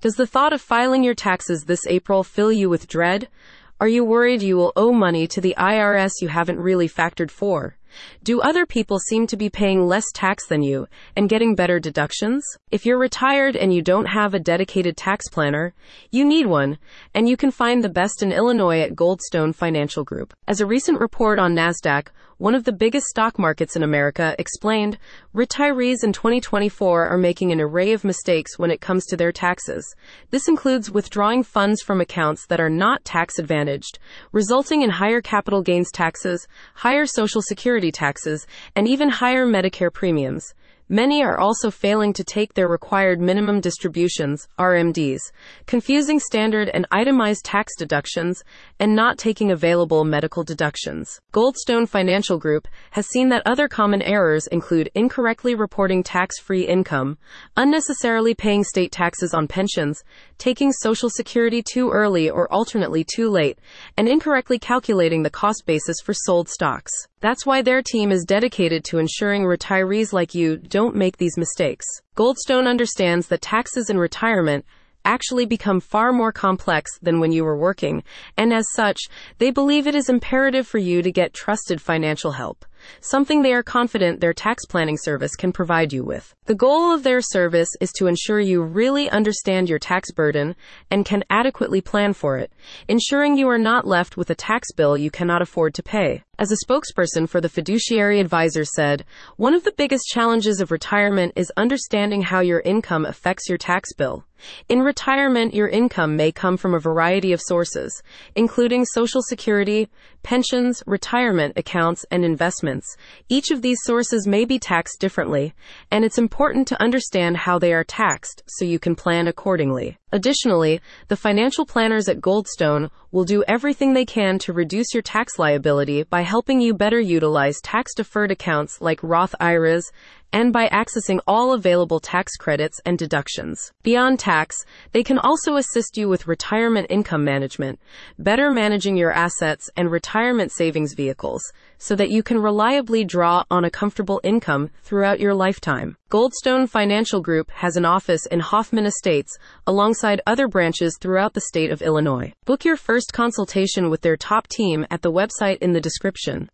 Does the thought of filing your taxes this April fill you with dread? Are you worried you will owe money to the IRS you haven't really factored for? Do other people seem to be paying less tax than you and getting better deductions? If you're retired and you don't have a dedicated tax planner, you need one, and you can find the best in Illinois at Goldstone Financial Group. As a recent report on NASDAQ, one of the biggest stock markets in America, explained, retirees in 2024 are making an array of mistakes when it comes to their taxes. This includes withdrawing funds from accounts that are not tax advantaged, resulting in higher capital gains taxes, higher social security taxes, and even higher Medicare premiums. Many are also failing to take their required minimum distributions, RMDs, confusing standard and itemized tax deductions, and not taking available medical deductions. Goldstone Financial Group has seen that other common errors include incorrectly reporting tax free income, unnecessarily paying state taxes on pensions, taking Social Security too early or alternately too late, and incorrectly calculating the cost basis for sold stocks. That's why their team is dedicated to ensuring retirees like you don't make these mistakes. Goldstone understands that taxes in retirement actually become far more complex than when you were working, and as such, they believe it is imperative for you to get trusted financial help, something they are confident their tax planning service can provide you with. The goal of their service is to ensure you really understand your tax burden and can adequately plan for it, ensuring you are not left with a tax bill you cannot afford to pay. As a spokesperson for the fiduciary advisor said, one of the biggest challenges of retirement is understanding how your income affects your tax bill. In retirement, your income may come from a variety of sources, including Social Security, pensions, retirement accounts, and investments. Each of these sources may be taxed differently, and it's important to understand how they are taxed so you can plan accordingly. Additionally, the financial planners at Goldstone will do everything they can to reduce your tax liability by helping you better utilize tax deferred accounts like Roth IRAs and by accessing all available tax credits and deductions. Beyond tax, they can also assist you with retirement income management, better managing your assets and retirement savings vehicles so that you can reliably draw on a comfortable income throughout your lifetime. Goldstone Financial Group has an office in Hoffman Estates alongside other branches throughout the state of Illinois. Book your first consultation with their top team at the website in the description.